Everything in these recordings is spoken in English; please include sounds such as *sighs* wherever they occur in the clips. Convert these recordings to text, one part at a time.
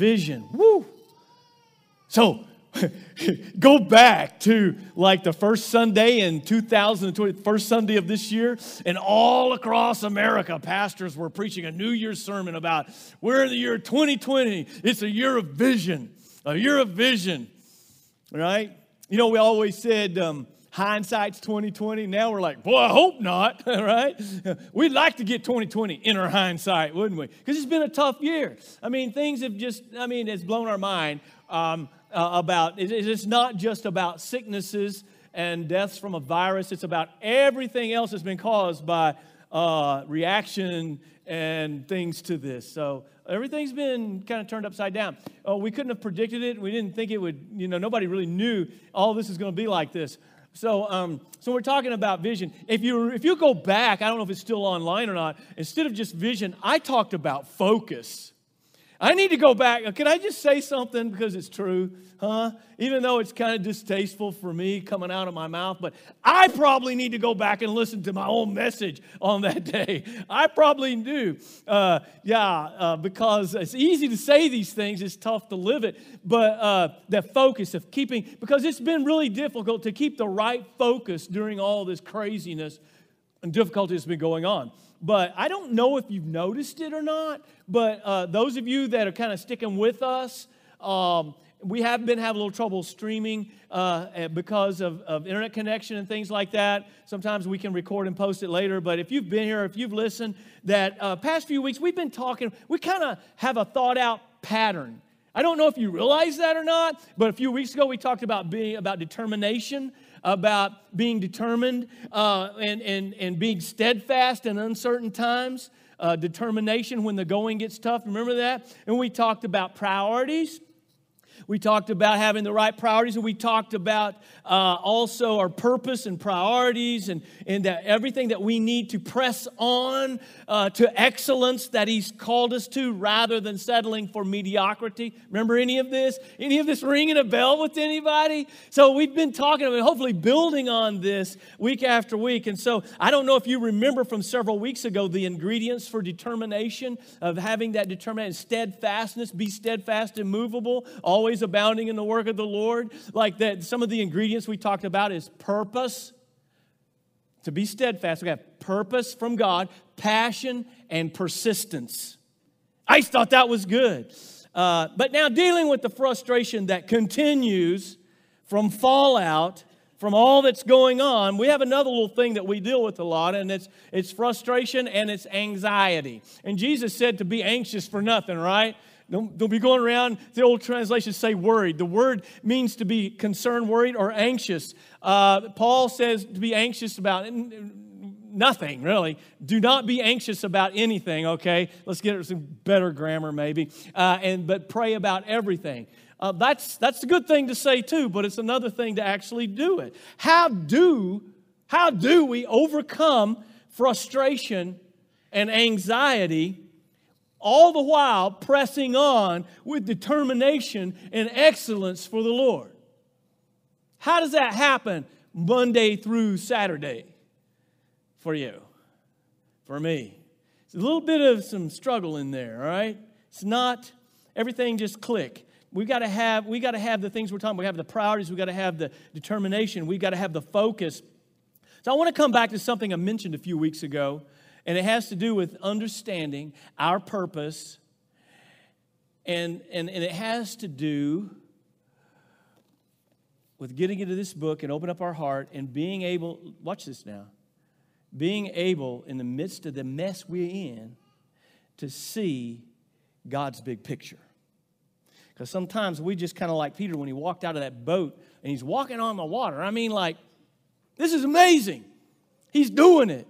vision. Woo! So, *laughs* go back to like the first Sunday in 2020, first Sunday of this year, and all across America, pastors were preaching a New Year's sermon about we're in the year 2020. It's a year of vision, a year of vision, right? You know, we always said, um, hindsight's 2020 now we're like boy i hope not *laughs* right? We'd like to get 2020 in our hindsight wouldn't we? Because it's been a tough year. I mean things have just i mean it's blown our mind um, uh, about it's not just about sicknesses and deaths from a virus. It's about everything else that's been caused by uh, reaction and things to this. So everything's been kind of turned upside down. Oh, we couldn't have predicted it. We didn't think it would you know nobody really knew all this is going to be like this so, um, so we're talking about vision. If you if you go back, I don't know if it's still online or not. Instead of just vision, I talked about focus. I need to go back. Can I just say something because it's true, huh? Even though it's kind of distasteful for me coming out of my mouth, but I probably need to go back and listen to my own message on that *laughs* day. I probably do. Uh, yeah, uh, because it's easy to say these things, it's tough to live it. But uh, the focus of keeping, because it's been really difficult to keep the right focus during all this craziness and difficulty that's been going on. But I don't know if you've noticed it or not, but uh, those of you that are kind of sticking with us, um, we have been having a little trouble streaming uh, eh, because of, of, internet connection and things like that. Sometimes we can record and post it later. But if you've been here, if you've listened, that uh, past few weeks we've been talking, we kind of have a thought out pattern. I don't know if you realize that or not, but a few weeks ago we talked about being about determination about being determined uh, and, and, and being steadfast in uncertain times, uh, determination when the going gets tough. Remember that? And we talked about priorities. We talked about having the right priorities, and we talked about uh, also our purpose and priorities, and, and that everything that we need to press on uh, to excellence that He's called us to rather than settling for mediocrity. Remember any of this? Any of this ringing a bell with anybody? So we've been talking about hopefully building on this week after week. And so I don't know if you remember from several weeks ago the ingredients for determination of having that determination, steadfastness, be steadfast, and immovable, always always abounding in the work of the Lord. Like that, some of the ingredients we talked about is purpose. To be steadfast, we have purpose from God, passion, and persistence. I thought that was good. Uh, but now, dealing with the frustration that continues from fallout, from all that's going on, we have another little thing that we deal with a lot, and it's, it's frustration and it's anxiety. And Jesus said to be anxious for nothing, right? Don't, don't be going around, the old translations say worried. The word means to be concerned, worried, or anxious. Uh, Paul says to be anxious about nothing, really. Do not be anxious about anything, okay? Let's get some better grammar, maybe. Uh, and, but pray about everything. Uh, that's, that's a good thing to say, too, but it's another thing to actually do it. How do, how do we overcome frustration and anxiety all the while pressing on with determination and excellence for the Lord. How does that happen Monday through Saturday for you? For me? It's a little bit of some struggle in there, all right? It's not everything just click. We've got to have we got to have the things we're talking about. We have the priorities, we got to have the determination, we got to have the focus. So I want to come back to something I mentioned a few weeks ago and it has to do with understanding our purpose. And, and, and it has to do with getting into this book and open up our heart and being able, watch this now, being able in the midst of the mess we're in to see God's big picture. Because sometimes we just kind of like Peter when he walked out of that boat and he's walking on the water. I mean, like, this is amazing. He's doing it.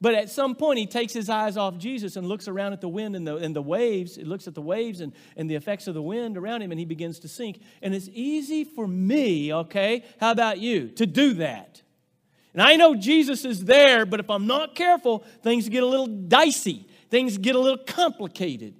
But at some point, he takes his eyes off Jesus and looks around at the wind and the, and the waves. He looks at the waves and, and the effects of the wind around him, and he begins to sink. And it's easy for me, okay? How about you, to do that? And I know Jesus is there, but if I'm not careful, things get a little dicey, things get a little complicated.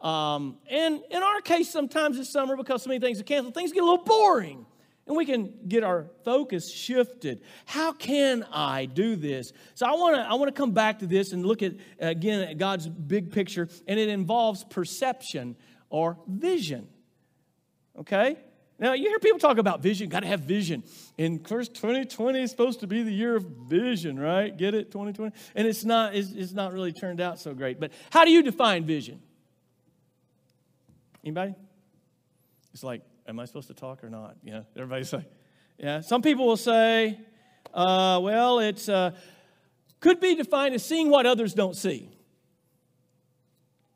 Um, and in our case, sometimes this summer, because so many things are canceled, things get a little boring. And we can get our focus shifted. How can I do this? So I want to I want to come back to this and look at again at God's big picture, and it involves perception or vision. Okay? Now, you hear people talk about vision, got to have vision. And first, 2020 is supposed to be the year of vision, right? Get it, 2020? And it's not, it's, it's not really turned out so great. But how do you define vision? Anybody? It's like, am I supposed to talk or not? Yeah, everybody's like, yeah. Some people will say, uh, well, it's uh, could be defined as seeing what others don't see.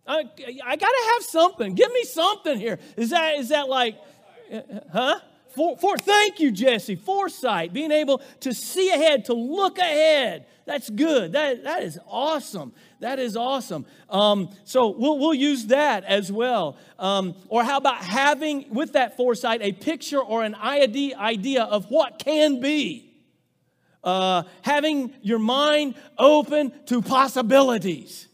I, I got to have something. Give me something here. Is that, is that like, huh? For, for, thank you, Jesse. Foresight, being able to see ahead, to look ahead. That's good. That, that is awesome. That is awesome. Um, so we'll, we'll use that as well. Um, or how about having, with that foresight, a picture or an idea, of what can be? Uh, having your mind open to possibilities.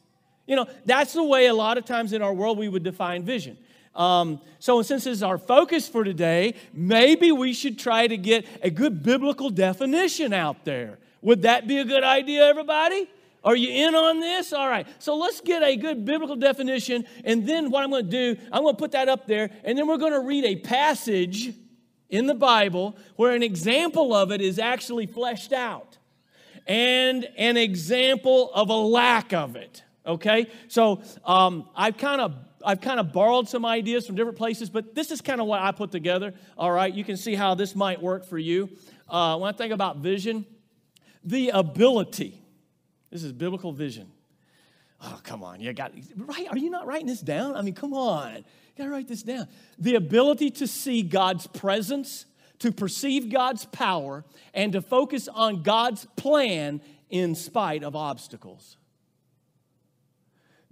You know, that's the way a lot of times in our world we would define vision. Um, so, since this is our focus for today, maybe we should try to get a good biblical definition out there. Would that be a good idea, everybody? Are you in on this? All right. So let's get a good biblical definition. And then what I'm going to do, I'm going to put that up there. And then we're going to read a passage in the Bible where an example of it is actually fleshed out and an example of a lack of it. Okay, so um, I've kind of I've kind of borrowed some ideas from different places, but this is kind of what I put together. All right, you can see how this might work for you. Uh, when I think about vision, the ability. This is biblical vision. Oh, come on, you got right. Are you not writing this down? I mean, come on, you got to write this down. The ability to see God's presence, to perceive God's power, and to focus on God's plan in spite of obstacles.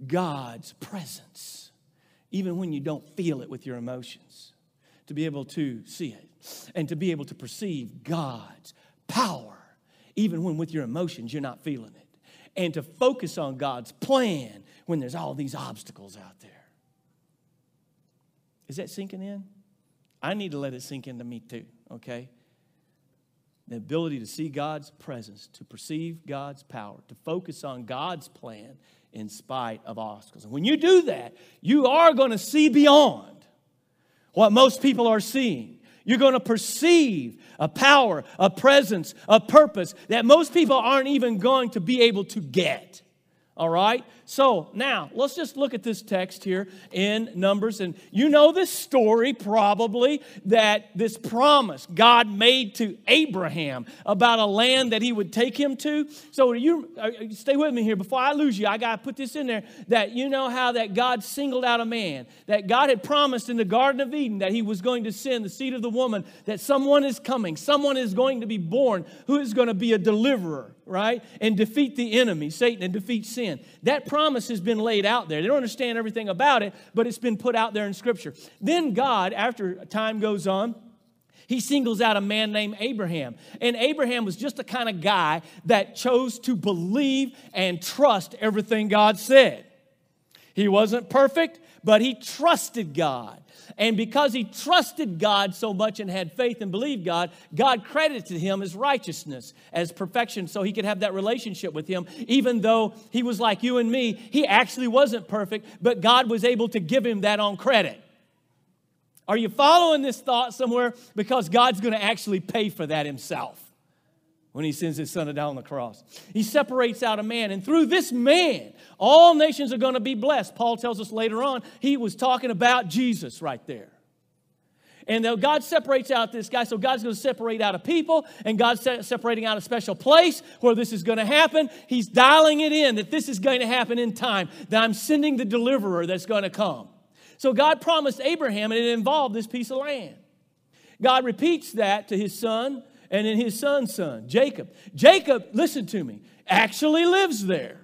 God's presence, even when you don't feel it with your emotions, to be able to see it and to be able to perceive God's power, even when with your emotions you're not feeling it, and to focus on God's plan when there's all these obstacles out there. Is that sinking in? I need to let it sink into me too, okay? The ability to see God's presence, to perceive God's power, to focus on God's plan in spite of obstacles. And when you do that, you are going to see beyond what most people are seeing. You're going to perceive a power, a presence, a purpose that most people aren't even going to be able to get. All right? So now let's just look at this text here in Numbers. And you know this story probably that this promise God made to Abraham about a land that he would take him to. So you uh, stay with me here. Before I lose you, I got to put this in there that you know how that God singled out a man, that God had promised in the Garden of Eden that he was going to send the seed of the woman, that someone is coming, someone is going to be born who is going to be a deliverer, right? And defeat the enemy, Satan, and defeat sin. That promise has been laid out there. They don't understand everything about it, but it's been put out there in Scripture. Then God, after time goes on, he singles out a man named Abraham. And Abraham was just the kind of guy that chose to believe and trust everything God said. He wasn't perfect, but he trusted God. And because he trusted God so much and had faith and believed God, God credited him as righteousness, as perfection, so he could have that relationship with him. Even though he was like you and me, he actually wasn't perfect, but God was able to give him that on credit. Are you following this thought somewhere? Because God's going to actually pay for that himself when he sends his son to die on the cross. He separates out a man, and through this man, all nations are going to be blessed. Paul tells us later on, he was talking about Jesus right there. And God separates out this guy, so God's going to separate out a people, and God's separating out a special place where this is going to happen. He's dialing it in that this is going to happen in time, that I'm sending the deliverer that's going to come. So God promised Abraham, and it involved this piece of land. God repeats that to his son and in his son's son, Jacob. Jacob, listen to me, actually lives there.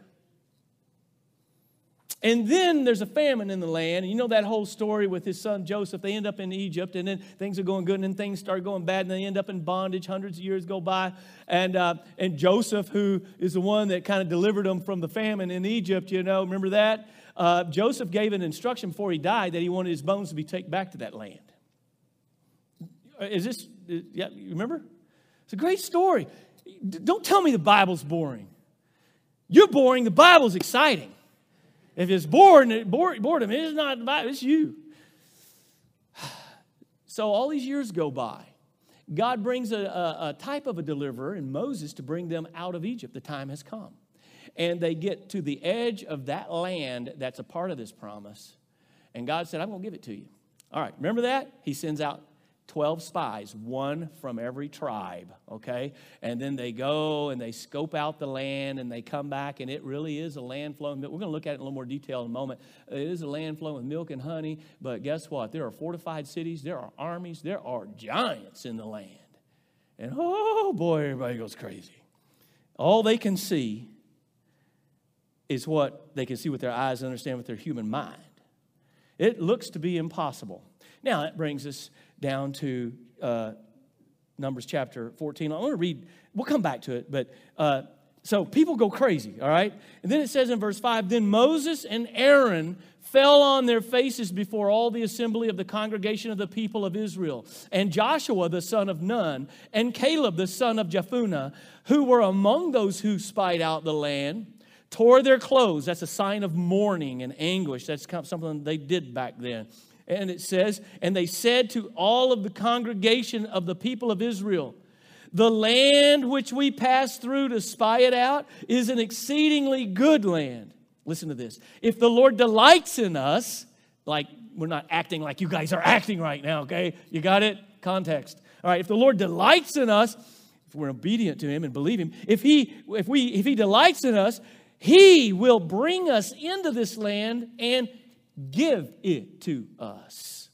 And then there's a famine in the land. And you know that whole story with his son Joseph. They end up in Egypt, and then things are going good, and then things start going bad, and they end up in bondage. Hundreds of years go by. And, uh, and Joseph, who is the one that kind of delivered them from the famine in Egypt, you know, remember that? Uh, Joseph gave an instruction before he died that he wanted his bones to be taken back to that land. is this, yeah, remember? It's a great story. Don't tell me the Bible's boring. You're boring, the Bible's exciting. If it's boring, boredom, it's not the Bible, it's you. *sighs* So all these years go by. God brings a, a, a, type of a deliverer in Moses to bring them out of Egypt. The time has come. And they get to the edge of that land that's a part of this promise. And God said, I'm going to give it to you. All right, remember that? He sends out 12 spies, one from every tribe, okay? And then they go and they scope out the land and they come back, and it really is a land flowing. We're going to look at it in a little more detail in a moment. It is a land flowing with milk and honey, but guess what? There are fortified cities, there are armies, there are giants in the land. And oh boy, everybody goes crazy. All they can see is what they can see with their eyes and understand with their human mind. It looks to be impossible. Now, that brings us down to uh, Numbers chapter 14. I want to read, we'll come back to it, but uh, so people go crazy, all right? And then it says in verse 5 Then Moses and Aaron fell on their faces before all the assembly of the congregation of the people of Israel. And Joshua the son of Nun, and Caleb the son of Jephunneh, who were among those who spied out the land, tore their clothes. That's a sign of mourning and anguish. That's something they did back then. And it says, And they said to all of the congregation of the people of Israel, The land which we passed through to spy it out is an exceedingly good land. Listen to this. If the Lord delights in us, like we're not acting like you guys are acting right now, okay? You got it? Context. All right, if the Lord delights in us, if we're obedient to him and believe him, if he if we if he delights in us, he will bring us into this land and give it to us.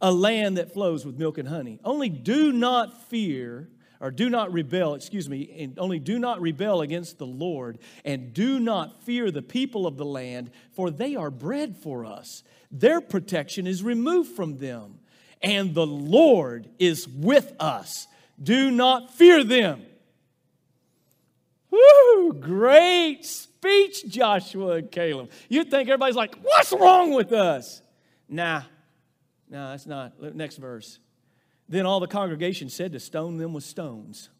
A land that flows with milk and honey. Only do not fear, or do not rebel, excuse me, and only do not rebel against the Lord, and do not fear the people of the land, for they are bread for us. Their protection is removed from them, and the Lord is with us. Do not fear them. Woo! Great speech, Joshua and Caleb. You'd think everybody's like, what's wrong with us? Nah, no, that's not. Next verse. Then all the congregation said to stone them with stones.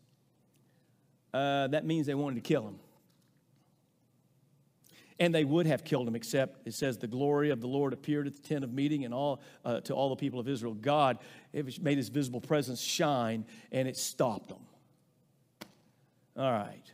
Uh, that means they wanted to kill him. And they would have killed him, except it says the glory of the Lord appeared at the tent of meeting and all uh, to all the people of Israel. God made his visible presence shine, and it stopped them. All right.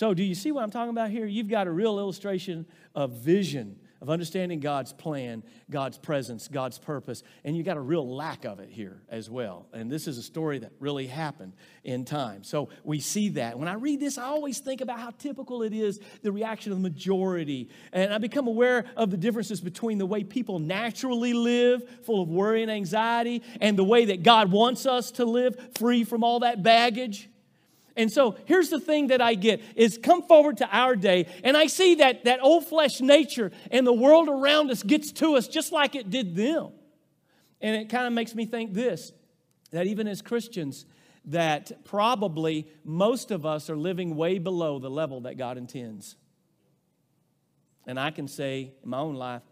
So, do you see what I'm talking about here? You've got a real illustration of vision, of understanding God's plan, God's presence, God's purpose, and you got a real lack of it here as well. And this is a story that really happened in time. So, we see that. When I read this, I always think about how typical it is the reaction of the majority. And I become aware of the differences between the way people naturally live, full of worry and anxiety, and the way that God wants us to live, free from all that baggage. And so here's the thing that I get is come forward to our day and I see that that old flesh nature and the world around us gets to us just like it did them. And it kind of makes me think this that even as Christians that probably most of us are living way below the level that God intends. And I can say in my own life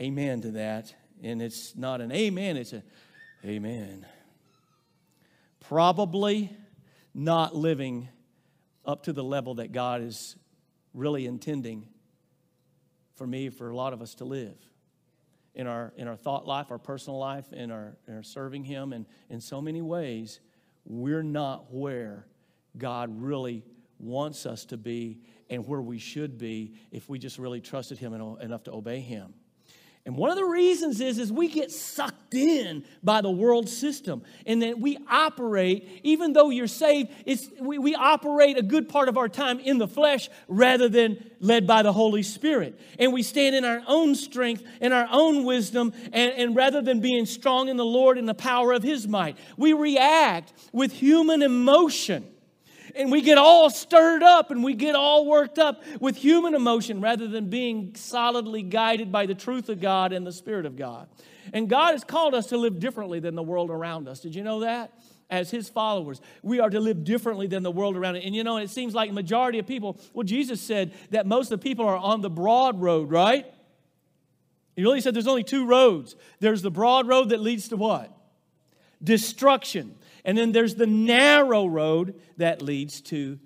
amen to that and it's not an amen it's a amen. Probably not living up to the level that God is really intending for me, for a lot of us to live in our, in our thought life, our personal life, in our, in our serving Him. And in so many ways, we're not where God really wants us to be and where we should be if we just really trusted Him enough to obey Him. And one of the reasons is, is we get sucked in by the world system. And that we operate, even though you're saved, it's, we, we operate a good part of our time in the flesh rather than led by the Holy Spirit. And we stand in our own strength and our own wisdom, and, and rather than being strong in the Lord and the power of His might, we react with human emotion and we get all stirred up and we get all worked up with human emotion rather than being solidly guided by the truth of God and the Spirit of God. And God has called us to live differently than the world around us. Did you know that? As his followers, we are to live differently than the world around it. And you know, it seems like majority of people, well, Jesus said that most of the people are on the broad road, right? He really said there's only two roads. There's the broad road that leads to what? destruction. And then there's the narrow road that leads to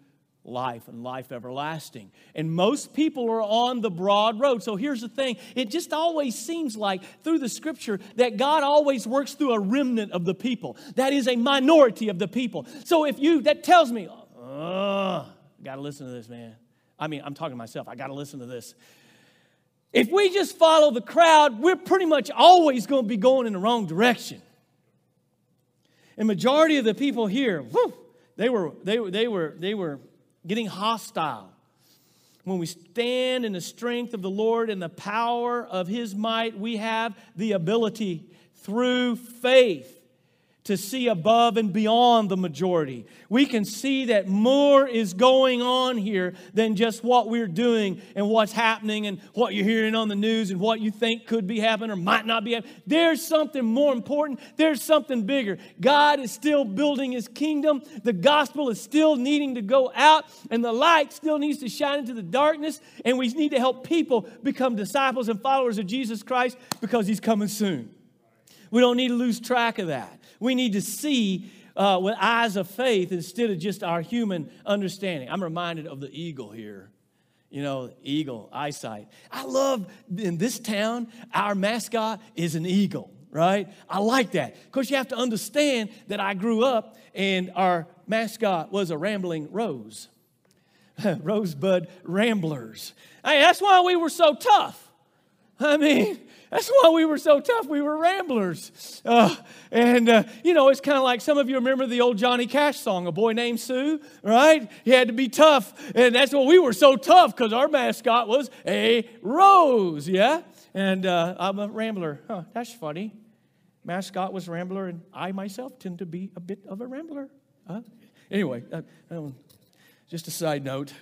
life and life everlasting. And most people are on the broad road. So here's the thing it just always seems like through the scripture that God always works through a remnant of the people. That is a minority of the people. So if you, that tells me, oh, got to listen to this, man. I mean, I'm talking to myself. I got to listen to this. If we just follow the crowd, we're pretty much always going to be going in the wrong direction. And majority of the people here, whew, they were, they, they, were, they were getting hostile. When we stand in the strength of the Lord and the power of His might, we have the ability through faith to see above and beyond the majority. We can see that more is going on here than just what we're doing and what's happening and what you're hearing on the news and what you think could be happening or might not be happening. There's something more important, there's something bigger. God is still building his kingdom, the gospel is still needing to go out, and the light still needs to shine into the darkness, and we need to help people become disciples and followers of Jesus Christ because he's coming soon. We don't need to lose track of that. We need to see uh, with eyes of faith instead of just our human understanding. I'm reminded of the eagle here. You know, eagle, eyesight. I love in this town, our mascot is an eagle, right? I like that. Because you have to understand that I grew up and our mascot was a rambling rose. *laughs* Rosebud Ramblers. Hey, that's why we were so tough. I mean, that's why we were so tough. We were ramblers. Uh, and, uh, you know, it's kind of like some of you remember the old Johnny Cash song, A Boy Named Sue, right? He had to be tough. And that's why we were so tough because our mascot was a rose, yeah? And uh, I'm a rambler. Huh, that's funny. Mascot was rambler, and I myself tend to be a bit of a rambler. Huh? Anyway, uh, um, just a side note.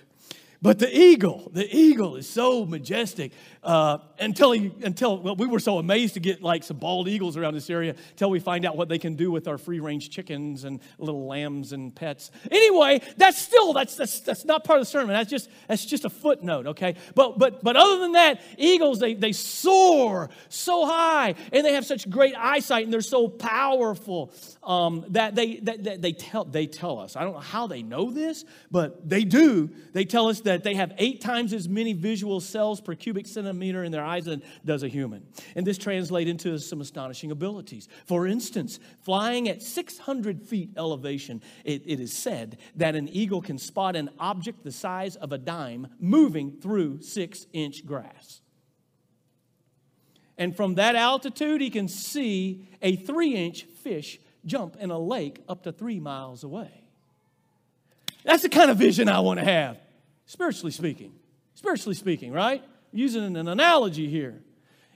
But the eagle, the eagle is so majestic. Uh, until he, until well, we were so amazed to get like some bald eagles around this area until we find out what they can do with our free range chickens and little lambs and pets. Anyway, that's still that's that's, that's not part of the sermon. That's just that's just a footnote, okay? But but but other than that, eagles they they soar so high and they have such great eyesight and they're so powerful um, that they that, that they tell they tell us. I don't know how they know this, but they do. They tell us that they have eight times as many visual cells per cubic centimeter in their eyes than does a human. And this translates into some astonishing abilities. For instance, flying at 600 feet elevation, it, it is said that an eagle can spot an object the size of a dime moving through six inch grass. And from that altitude, he can see a three inch fish jump in a lake up to three miles away. That's the kind of vision I want to have spiritually speaking. Spiritually speaking, right? Using an analogy here.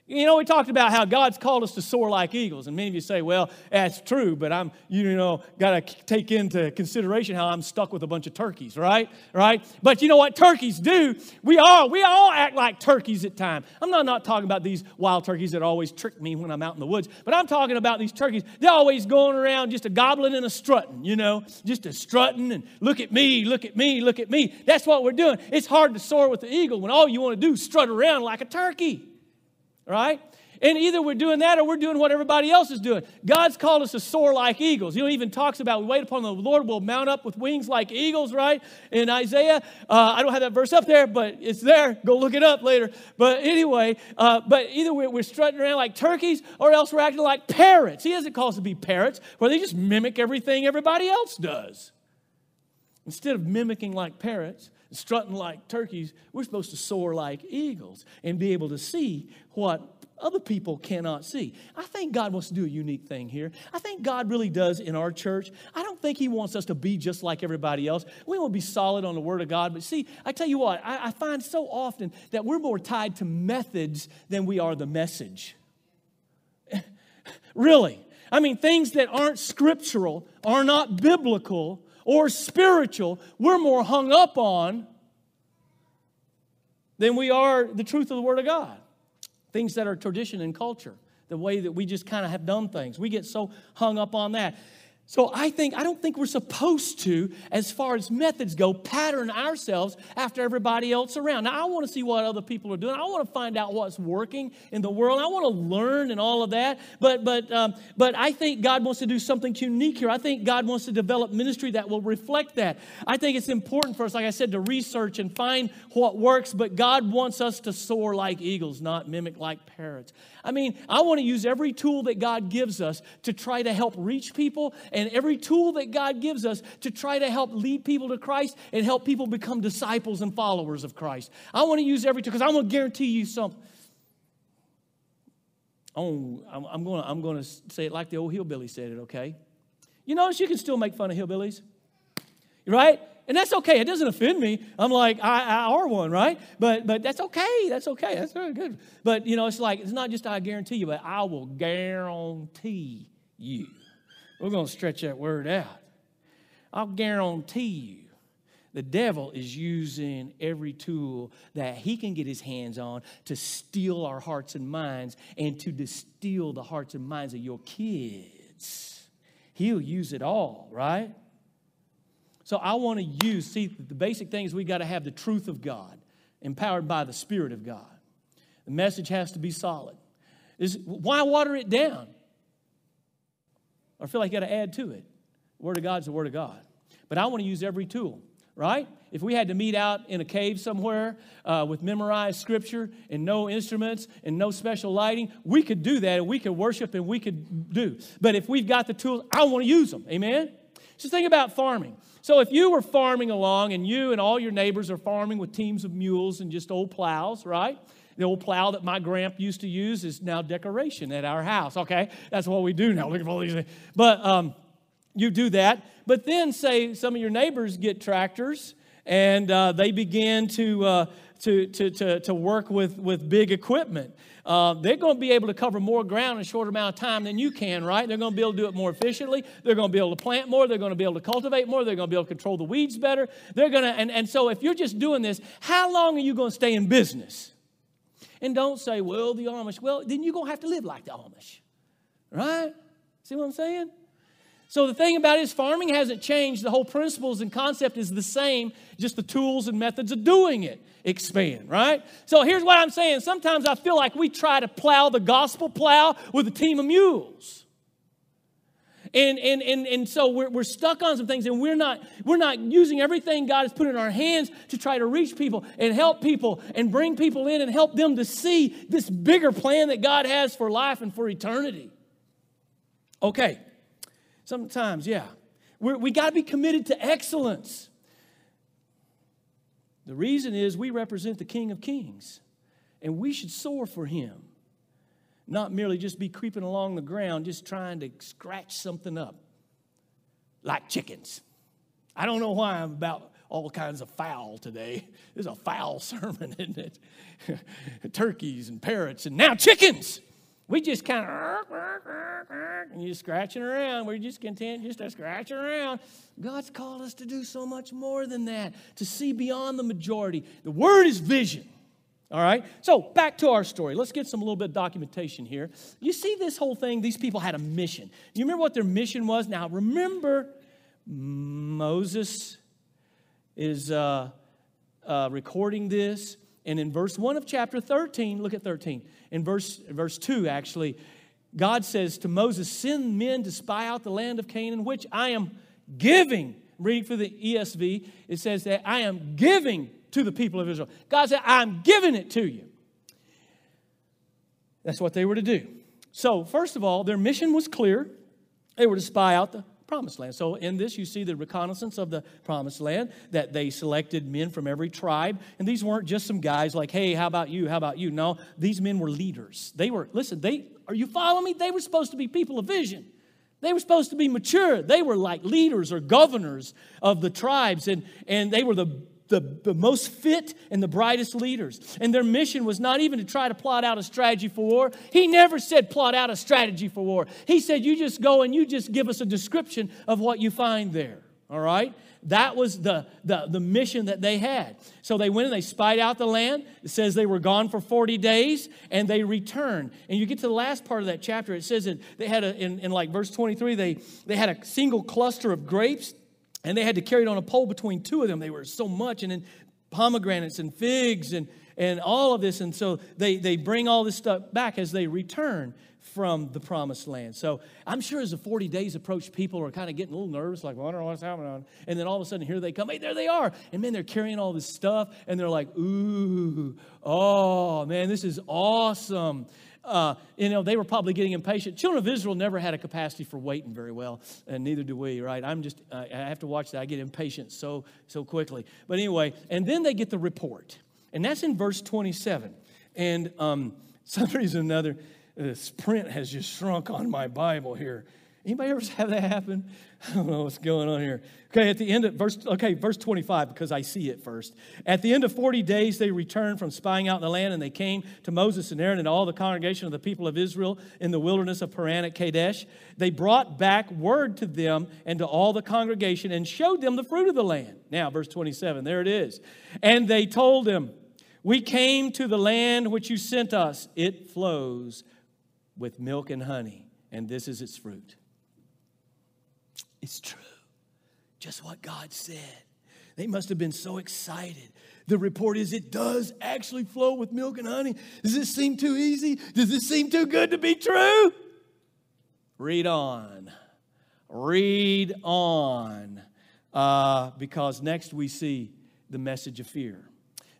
You know, we talked about how God's called us to soar like eagles, and many of you say, "Well, that's true," but I'm, you know, got to take into consideration how I'm stuck with a bunch of turkeys, right? Right? But you know what turkeys do? We all we all act like turkeys at times. I'm not not talking about these wild turkeys that always trick me when I'm out in the woods, but I'm talking about these turkeys. They're always going around just a gobbling and a strutting, you know, just a strutting and look at me, look at me, look at me. That's what we're doing. It's hard to soar with the eagle when all you want to do is strut around like a turkey right? And either we're doing that or we're doing what everybody else is doing. God's called us to soar like eagles. Know, even talks about we wait upon the Lord, we'll mount up with wings like eagles, right? In Isaiah. Uh, I don't have that verse up there, but it's there. Go look it up later. But anyway, uh, but either we're, we're, strutting around like turkeys or else we're acting like parrots. He doesn't call us to be parrots, where they just mimic everything everybody else does. Instead of mimicking like parrots, strutting like turkeys, we're supposed to soar like eagles and be able to see what other people cannot see. I think God wants to do a unique thing here. I think God really does in our church. I don't think He wants us to be just like everybody else. We want to be solid on the Word of God. But see, I tell you what, I, I find so often that we're more tied to methods than we are the message. *laughs* really. I mean, things that aren't scriptural, are not biblical, or spiritual, we're more hung up on than we are the truth of the Word of God. Things that are tradition and culture, the way that we just kind of have done things. We get so hung up on that. So I think I don't think we're supposed to, as far as methods go, pattern ourselves after everybody else around. Now I want to see what other people are doing. I want to find out what's working in the world. I want to learn and all of that. But but um, but I think God wants to do something unique here. I think God wants to develop ministry that will reflect that. I think it's important for us, like I said, to research and find what works. But God wants us to soar like eagles, not mimic like parrots. I mean, I want to use every tool that God gives us to try to help reach people and every tool that God gives us to try to help lead people to Christ and help people become disciples and followers of Christ. I want to use every tool because I'm going to guarantee you something. Oh, I'm going to I'm going to say it like the old hillbilly said it, okay? You notice you can still make fun of hillbillies, right? And that's okay. It doesn't offend me. I'm like, I, I are one, right? But but that's okay. That's okay. That's very good. But you know, it's like it's not just I guarantee you, but I will guarantee you. We're going to stretch that word out. I'll guarantee you the devil is using every tool that he can get his hands on to steal our hearts and minds and to distill the hearts and minds of your kids. He'll use it all, right? So I want to use, see, the basic thing is we got to have the truth of God, empowered by the Spirit of God. The message has to be solid. Why water it down? I feel like you got to add to it. Word of God's the Word of God. But I want to use every tool, right? If we had to meet out in a cave somewhere uh, with memorized scripture and no instruments and no special lighting, we could do that and we could worship and we could do. But if we've got the tools, I want to use them. Amen? Just think about farming. So if you were farming along and you and all your neighbors are farming with teams of mules and just old plows, right? The old plow that my grandpa used to use is now decoration at our house. Okay, that's what we do now. Look at all these things. But um, you do that. But then, say some of your neighbors get tractors and uh, they begin to, uh, to, to, to, to work with, with big equipment uh, they're going to be able to cover more ground in a shorter amount of time than you can, right? They're going to be able to do it more efficiently. They're going to be able to plant more. They're going to be able to cultivate more. They're going to be able to control the weeds better. They're going to, and, and so if you're just doing this, how long are you going to stay in business? And don't say, well, the Amish. Well, then you're going to have to live like the Amish, right? See what I'm saying? So the thing about it is farming hasn't changed. The whole principles and concept is the same, just the tools and methods of doing it expand, right? So here's what I'm saying. Sometimes I feel like we try to plow the gospel plow with a team of mules. And, and, and, and so we're, we're stuck on some things and we're not, we're not using everything God has put in our hands to try to reach people and help people and bring people in and help them to see this bigger plan that God has for life and for eternity. Okay. Sometimes, yeah. We're, we got to be committed to excellence. The reason is we represent the King of Kings, and we should soar for him, not merely just be creeping along the ground, just trying to scratch something up like chickens. I don't know why I'm about all kinds of fowl today. *laughs* This is a foul *laughs* sermon, isn't it? *laughs* Turkeys and parrots, and now chickens. We just kind of, and you're scratching around. We're just content just to scratch around. God's called us to do so much more than that, to see beyond the majority. The word is vision. All right? So back to our story. Let's get some little bit of documentation here. You see this whole thing, these people had a mission. You remember what their mission was? Now, remember, Moses is uh, uh, recording this. And in verse 1 of chapter 13, look at 13 in verse, verse 2, actually, God says to Moses, Send men to spy out the land of Canaan, which I am giving. Reading for the ESV, it says that I am giving to the people of Israel. God said, I'm giving it to you. That's what they were to do. So, first of all, their mission was clear. They were to spy out the promised land. So, in this, you see the reconnaissance of the promised land that they selected men from every tribe. And these weren't just some guys like, hey, how about you? How about you? No, these men were leaders. They were, listen, they, are you following me? They were supposed to be people of vision. They were supposed to be mature. They were like leaders or governors of the tribes, and, and they were the the, the most fit and the brightest leaders. And their mission was not even to try to plot out a strategy for war. He never said plot out a strategy for war. He said, you just go and you just give us a description of what you find there. All right? That was the, the, the mission that they had. So they went and they spied out the land. It says they were gone for 40 days and they returned. And you get to the last part of that chapter, it says that they had a, in, in like verse 23, they, they had a single cluster of grapes and they had to carry it on a pole between two of them. They were so much. And then pomegranates and figs and, and all of this. And so they, they bring all this stuff back as they return from the promised land. So I'm sure as the 40 days approach, people are kind of getting a little nervous, like "I don't know what's happening. And then all of a sudden, here they come. Hey, there they are. And man, they're carrying all this stuff, and they're like, ooh, oh, man, this is awesome. Uh, you know, they were probably getting impatient. Children of Israel never had a capacity for waiting very well, and neither do we, right? I'm just, I have to watch that. I get impatient so, so quickly. But anyway, and then they get the report, and that's in verse 27. And um, *laughs* some reason or another, this print has just shrunk on my Bible here. Anybody ever have that happen? *laughs* I don't know what's going on here. Okay, at the end of verse, okay, verse 25, because I see it first. At the end of 40 days, they returned from spying out the land, and they came to Moses and Aaron and all the congregation of the people of Israel in the wilderness of Paran at Kadesh. They brought back word to them and to all the congregation and showed them the fruit of the land. Now, verse 27, there it is. And they told them, We came to the land which you sent us. It flows with milk and honey, and this is its fruit. It's true. Just what God said. They must have been so excited. The report is it does actually flow with milk and honey. Does this seem too easy? Does this seem too good to be true? Read on. Read on. Uh, because next we see the message of fear.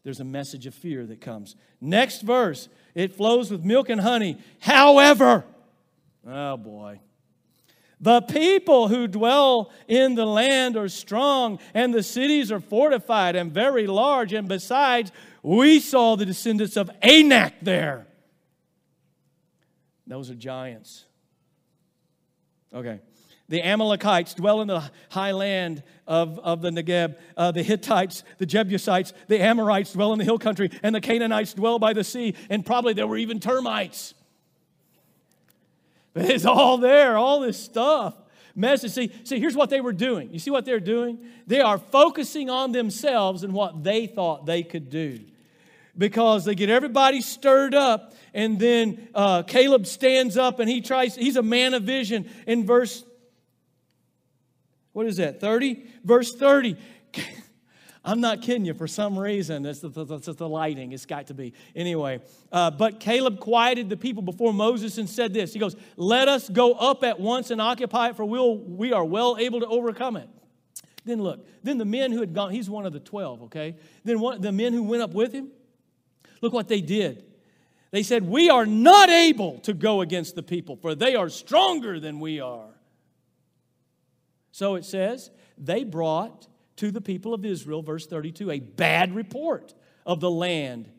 There's a message of fear that comes. Next verse it flows with milk and honey. However, oh boy. The people who dwell in the land are strong, and the cities are fortified and very large. And besides, we saw the descendants of Anak there. Those are giants. Okay. The Amalekites dwell in the high land of, of the Negeb. Uh, the Hittites, the Jebusites, the Amorites dwell in the hill country, and the Canaanites dwell by the sea, and probably there were even termites. But it's all there, all this stuff. Message. See, see, here's what they were doing. You see what they're doing? They are focusing on themselves and what they thought they could do. Because they get everybody stirred up, and then uh, Caleb stands up and he tries, he's a man of vision in verse what is that? 30? Verse 30. *laughs* I'm not kidding you for some reason. It's the, the, lighting. It's got to be. Anyway, uh, but Caleb quieted the people before Moses and said this He goes, Let us go up at once and occupy it, for we'll, we are well able to overcome it. Then look, then the men who had gone, he's one of the 12, okay? Then one, the men who went up with him, look what they did. They said, We are not able to go against the people, for they are stronger than we are. So it says, they brought to the people of Israel, verse 32, a bad report of the land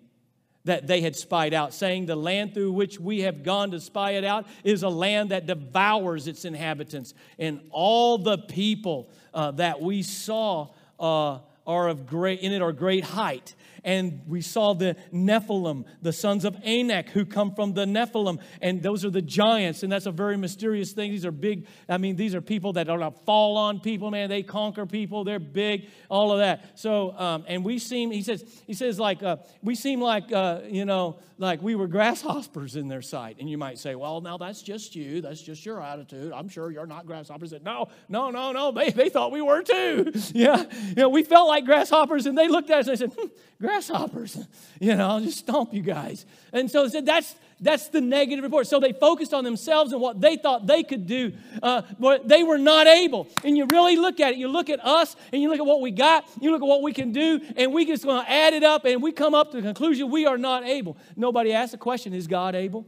that they had spied out, saying, The land through which we have gone to spy it out is a land that devours its inhabitants. And all the people uh, that we saw uh, are of great, in it are great height and we saw the Nephilim, the sons of Anak, who come from the Nephilim, and those are the giants, and that's a very mysterious thing. These are big, I mean, these are people that don't fall on people, man. They conquer people, they're big, all of that. So, um, and we seem, he says, he says, like, uh, we seem like, uh, you know, like we were grasshoppers in their sight. And you might say, well, now that's just you, that's just your attitude. I'm sure you're not grasshoppers. No, no, no, no, they, they thought we were too. *laughs* yeah, you know, we felt like grasshoppers, and they looked at us and they said, hmm, grasshoppers. Grasshoppers, *laughs* you know, just stomp you guys. And so said, that's that's the negative report. So they focused on themselves and what they thought they could do, uh, but they were not able. And you really look at it. You look at us and you look at what we got. You look at what we can do, and we just going to add it up, and we come up to the conclusion we are not able. Nobody asked the question: Is God able?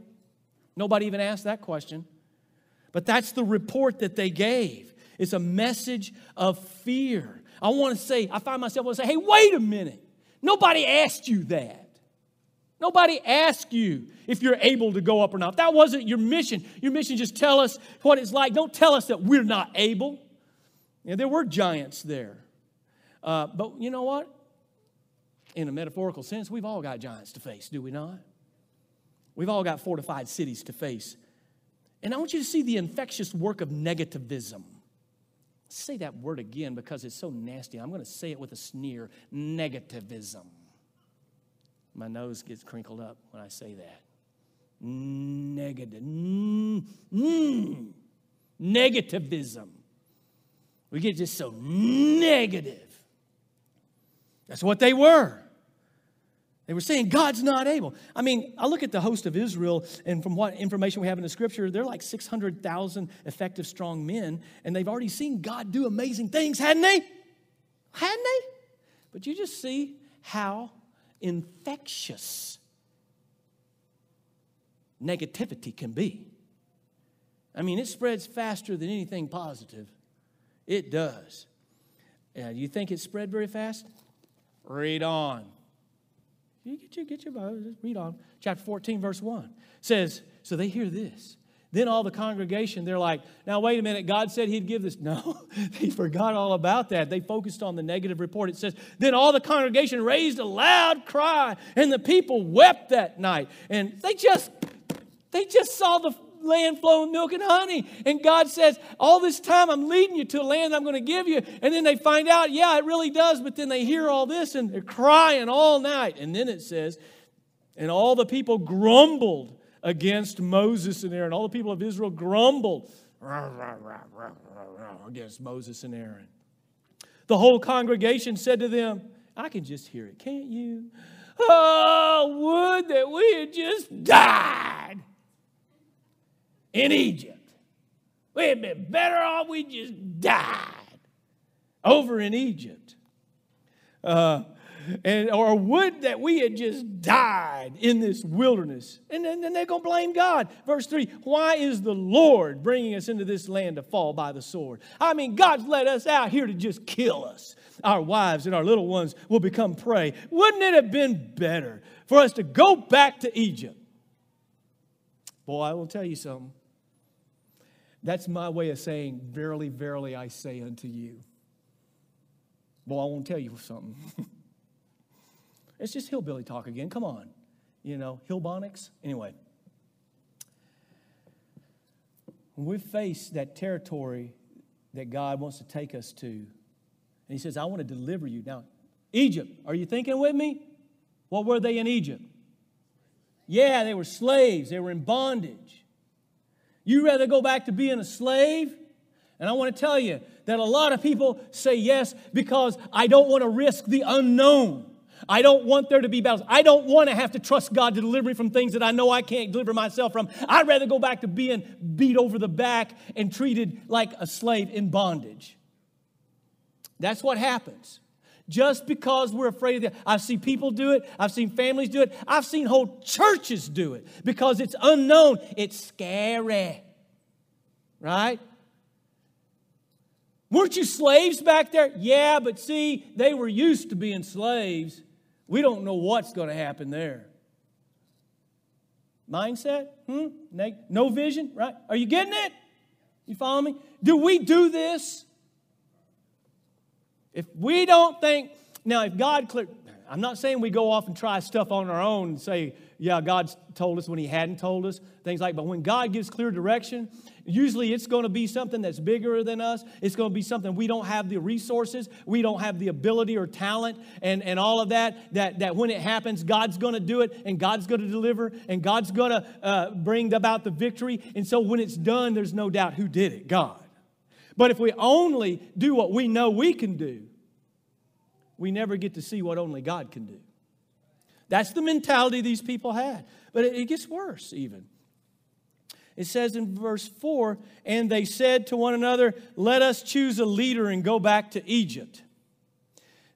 Nobody even asked that question. But that's the report that they gave. It's a message of fear. I want to say, I find myself want to say, hey, wait a minute. Nobody asked you that. Nobody asked you if you're able to go up or not. That wasn't your mission. Your mission just tell us what it's like. Don't tell us that we're not able. Know, there were giants there. Uh, but you know what? In a metaphorical sense, we've all got giants to face, do we not? We've all got fortified cities to face. And I want you to see the infectious work of negativism. Say that word again because it's so nasty. I'm going to say it with a sneer negativism. My nose gets crinkled up when I say that. Negative. Mm, mm, negativism. We get just so negative. That's what they were. They were saying God's not able. I mean, I look at the host of Israel, and from what information we have in the scripture, they're like 600,000 effective, strong men, and they've already seen God do amazing things, hadn't they? Hadn't they? But you just see how infectious negativity can be. I mean, it spreads faster than anything positive. It does. Uh, you think it spread very fast? Read on. You get your, get your Bible, just read on. Chapter 14, verse 1 says, So they hear this. Then all the congregation, they're like, now wait a minute, God said he'd give this. *laughs* No, they forgot all about that. They focused on the negative report. It says, then all the congregation raised a loud cry, and the people wept that night. And they just, they just saw the land flowing milk and honey. And God says, All this time I'm leading you to a land I'm going to give you. And then they find out, yeah, it really does. But then they hear all this and they're crying all night. And then it says, And all the people grumbled against Moses and Aaron. All the people of Israel grumbled against Moses and Aaron. The whole congregation said to them, I can just hear it, can't you? Oh, would that we had just died in Egypt. We'd been better off we just died over in Egypt. Uh, and, or would that we had just died in this wilderness. And then, then they're going to blame God. Verse 3 Why is the Lord bringing us into this land to fall by the sword? I mean, God's let us out here to just kill us. Our wives and our little ones will become prey. Wouldn't it have been better for us to go back to Egypt? Boy, I will tell you something. That's my way of saying, Verily, verily, I say unto you. Well, I won't tell you something. *laughs* it's just hillbilly talk again. Come on. You know, hillbonics. Anyway, when we face that territory that God wants to take us to, and He says, I want to deliver you. Now, Egypt, are you thinking with me? What were they in Egypt? Yeah, they were slaves, they were in bondage. You rather go back to being a slave? And I want to tell you that a lot of people say yes because I don't want to risk the unknown. I don't want there to be battles. I don't want to have to trust God to deliver me from things that I know I can't deliver myself from. I'd rather go back to being beat over the back and treated like a slave in bondage. That's what happens just because we're afraid of that. I've seen people do it, I've seen families do it, I've seen whole churches do it because it's unknown, it's scary. Right? Weren't you slaves back there? Yeah, but see, they were used to being slaves. We don't know what's going to happen there. Mindset? Hmm? No vision? Right? Are you getting it? You follow me? Do we do this? If we don't think, now if God clear, I'm not saying we go off and try stuff on our own and say, yeah, God's told us when He hadn't told us, things like, but when God gives clear direction, usually it's going to be something that's bigger than us. It's going to be something we don't have the resources, we don't have the ability or talent, and, and all of that, that. That when it happens, God's going to do it, and God's going to deliver, and God's going to uh, bring about the victory. And so when it's done, there's no doubt who did it God. But if we only do what we know we can do, we never get to see what only God can do. That's the mentality these people had. But it, gets worse, even. It says in verse 4 and they said to one another, Let us choose a leader and go back to Egypt.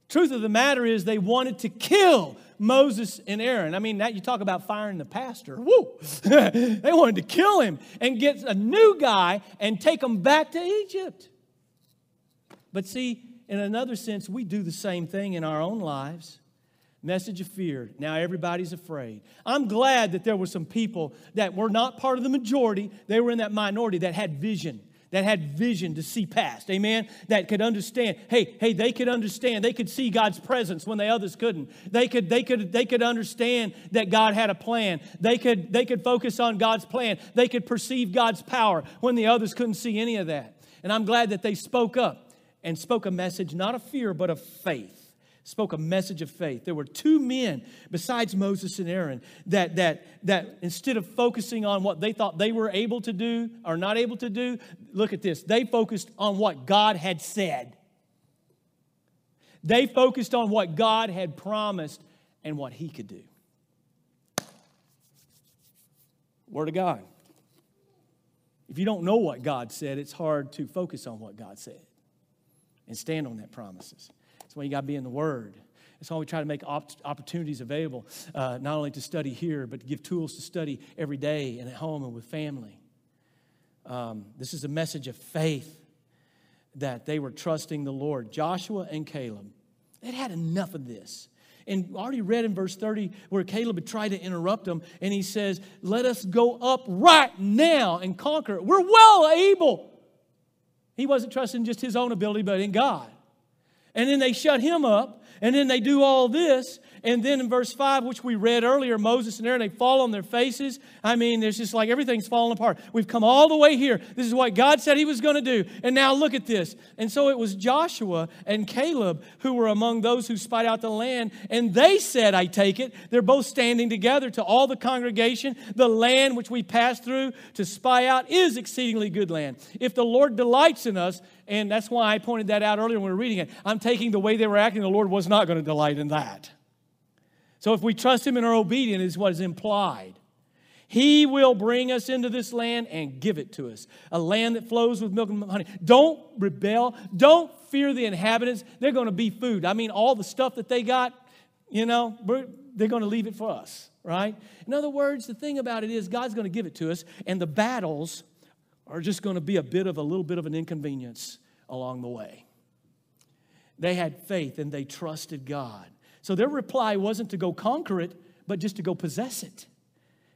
Truth of the matter is, they wanted to kill Moses and Aaron. I mean, that you talk about firing the pastor. Woo! *laughs* they wanted to kill him and get a new guy and take him back to Egypt. But see, in another sense, we do the same thing in our own lives. Message of fear. Now everybody's afraid. I'm glad that there were some people that were not part of the majority, they were in that minority that had vision that had vision to see past amen that could understand. Hey hey they could understand. They could see god's presence when the others couldn't. They could they could they could understand that god had a plan. They could they could focus on god's plan. They could perceive god's power when the others couldn't see any of that. And I'm glad that they spoke up and spoke a message not of fear, but of faith. Spoke a message of faith. There were two men besides Moses and Aaron that, that, that instead of focusing on what they thought they were able to do or not able to do, look at this. They focused on what God had said. They focused on what God had promised and what He could do. Word of God. If you don't know what God said, it's hard to focus on what God said and stand on that promises. That's why you got to be in the Word. That's why we try to make op- opportunities available, uh, not only to study here, but to give tools to study every day and at home and with family. Um, this is a message of faith that they were trusting the Lord. Joshua and Caleb, they'd had enough of this. And already read in verse 30 where Caleb had tried to interrupt them, and he says, Let us go up right now and conquer. We're well able. He wasn't trusting just his own ability, but in God. And then they shut him up, and then they do all this, and then in verse 5, which we read earlier, Moses and Aaron, they fall on their faces. I mean, there's just like everything's falling apart. We've come all the way here. This is what God said He was going to do. And now look at this. And so it was Joshua and Caleb who were among those who spied out the land. And they said, I take it. They're both standing together to all the congregation. The land which we passed through to spy out is exceedingly good land. If the Lord delights in us, and that's why I pointed that out earlier when we were reading it, I'm taking the way they were acting, the Lord was not going to delight in that. So if we trust Him and are obedient, is what is implied. He will bring us into this land and give it to us. A land that flows with milk and honey. Don't rebel. Don't fear the inhabitants. They're going to be food. I mean, all the stuff that they got, you know, they're going to leave it for us, right? In other words, the thing about it is God's going to give it to us, and the battles are just going to be a bit of a little bit of an inconvenience along the way. They had faith and they trusted God. So their reply wasn't to go conquer it, but just to go possess it.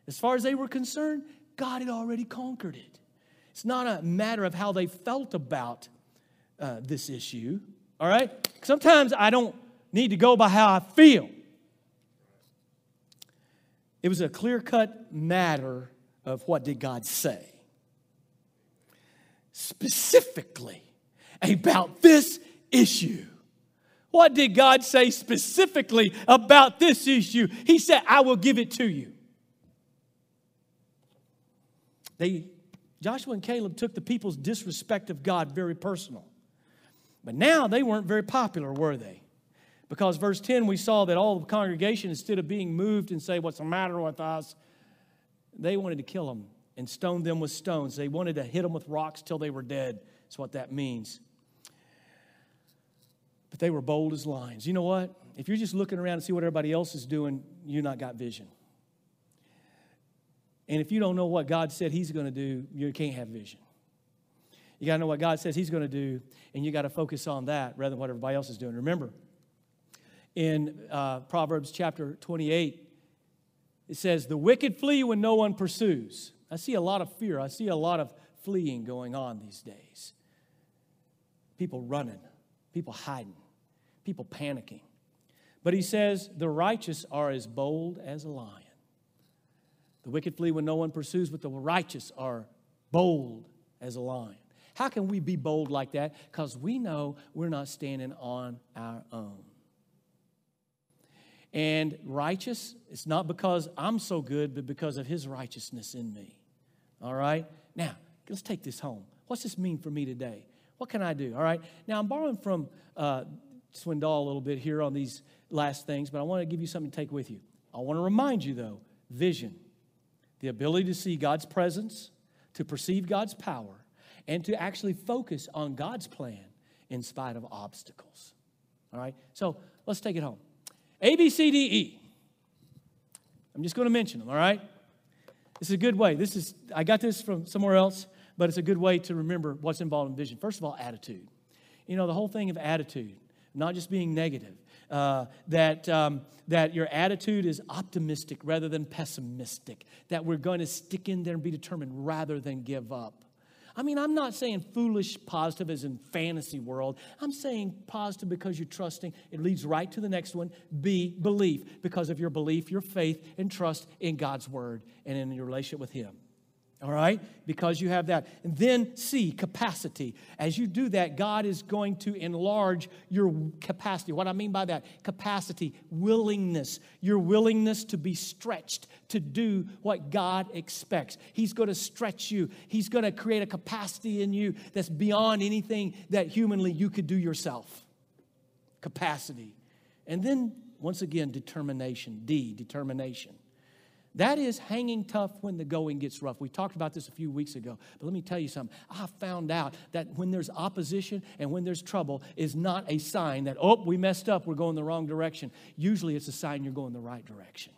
As far as they were concerned, God had already conquered it. It's not a matter of how they felt about uh, this issue, all right? Sometimes I don't need to go by how I feel. It was a clear cut matter of what did God say. Specifically about this issue. What did God say specifically about this issue? He said, I will give it to you. They, Joshua and Caleb took the people's disrespect of God very personal. But now they weren't very popular, were they? Because verse 10, we saw that all the congregation, instead of being moved and say, What's the matter with us? They wanted to kill them and stone them with stones. They wanted to hit them with rocks till they were dead. That's what that means but they were bold as lions. You know what? If you're just looking around and see what everybody else is doing, you not got vision. And if you don't know what God said He's going to do, you can't have vision. You got to know what God says He's going to do, and you got to focus on that rather than what everybody else is doing. Remember, in uh, Proverbs chapter 28, it says, The wicked flee when no one pursues. I see a lot of fear. I see a lot of fleeing going on these days. People running, people hiding people panicking. But he says, The righteous are as bold as a lion. The wicked flee when no one pursues, but the righteous are bold as a lion. How can we be bold like that? Because we know we're not standing on our own. And righteous, it's not because I'm so good, but because of his righteousness in me. All right? Now, let's take this home. What's this mean for me today? What can I do? All right? Now, I'm borrowing from uh, Swindoll a little bit here on these last things, but I want to give you something to take with you. I want to remind you, though vision, the ability to see God's presence, to perceive God's power, and to actually focus on God's plan in spite of obstacles. All right? So let's take it home. A, B, C, D, E. I'm just going to mention them, all right? This is a good way. This is, I got this from somewhere else, but it's a good way to remember what's involved in vision. First of all, attitude. You know, the whole thing of attitude not just being negative. Uh, that, um, that your attitude is optimistic rather than pessimistic, that we're going to stick in there and be determined rather than give up. I mean, I'm not saying foolish positive as in fantasy world. I'm saying positive because you're trusting. It leads right to the next one. B, belief. Because of your belief, your faith, and trust in God's word and in your relationship with Him. All right? Because you have that. And then C, capacity. As you do that, God is going to enlarge your capacity. What I mean by that, capacity, willingness, your willingness to be stretched to do what God expects. He's going to stretch you, He's going to create a capacity in you that's beyond anything that humanly you could do yourself. Capacity. And then, once again, determination. D, determination. That is hanging tough when the going gets rough. We talked about this a few weeks ago, but let me tell you something. I found out that when there's opposition and when there's trouble is not a sign that, oh, we messed up, we're going the wrong direction. Usually it's a sign you're going the right direction.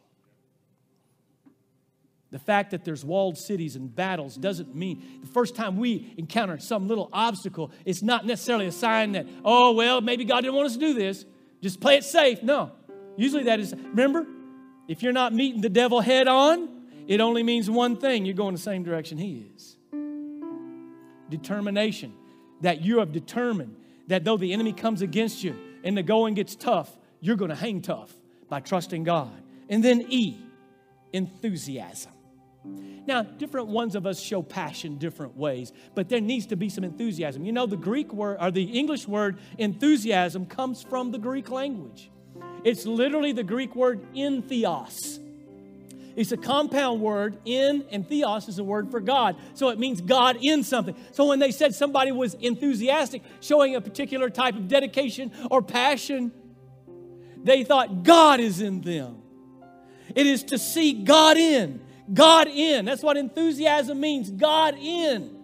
The fact that there's walled cities and battles doesn't mean the first time we encounter some little obstacle, it's not necessarily a sign that, oh, well, maybe God didn't want us to do this. Just play it safe. No. Usually that is, remember, if you're not meeting the devil head on, it only means one thing you're going the same direction he is. Determination. That you have determined that though the enemy comes against you and the going gets tough, you're going to hang tough by trusting God. And then E, enthusiasm. Now, different ones of us show passion different ways, but there needs to be some enthusiasm. You know, the Greek word or the English word enthusiasm comes from the Greek language. It's literally the Greek word entheos. It's a compound word, in, and theos is a word for God. So it means God in something. So when they said somebody was enthusiastic, showing a particular type of dedication or passion, they thought God is in them. It is to see God in. God in. That's what enthusiasm means God in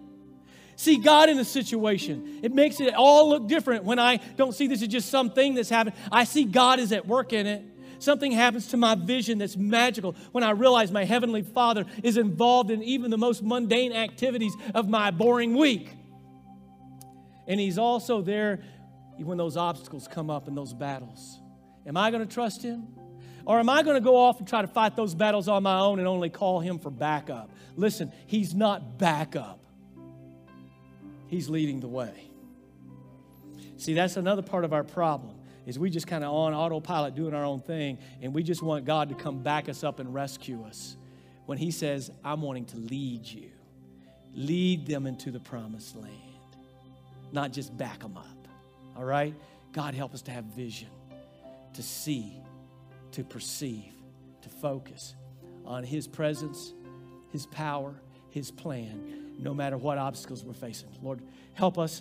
see God in a situation. It makes it all look different when I don't see this as just something that's happened. I see God is at work in it. Something happens to my vision that's magical when I realize my Heavenly Father is involved in even the most mundane activities of my boring week. And He's also there when those obstacles come up in those battles. Am I going to trust Him? Or am I going to go off and try to fight those battles on my own and only call Him for backup? Listen, He's not backup. He's leading the way. See, that's another part of our problem is we just kind of on autopilot doing our own thing and we just want God to come back us up and rescue us. When he says, "I'm wanting to lead you. Lead them into the promised land." Not just back them up. All right? God help us to have vision, to see, to perceive, to focus on his presence, his power, his plan no matter what obstacles we're facing. Lord, help us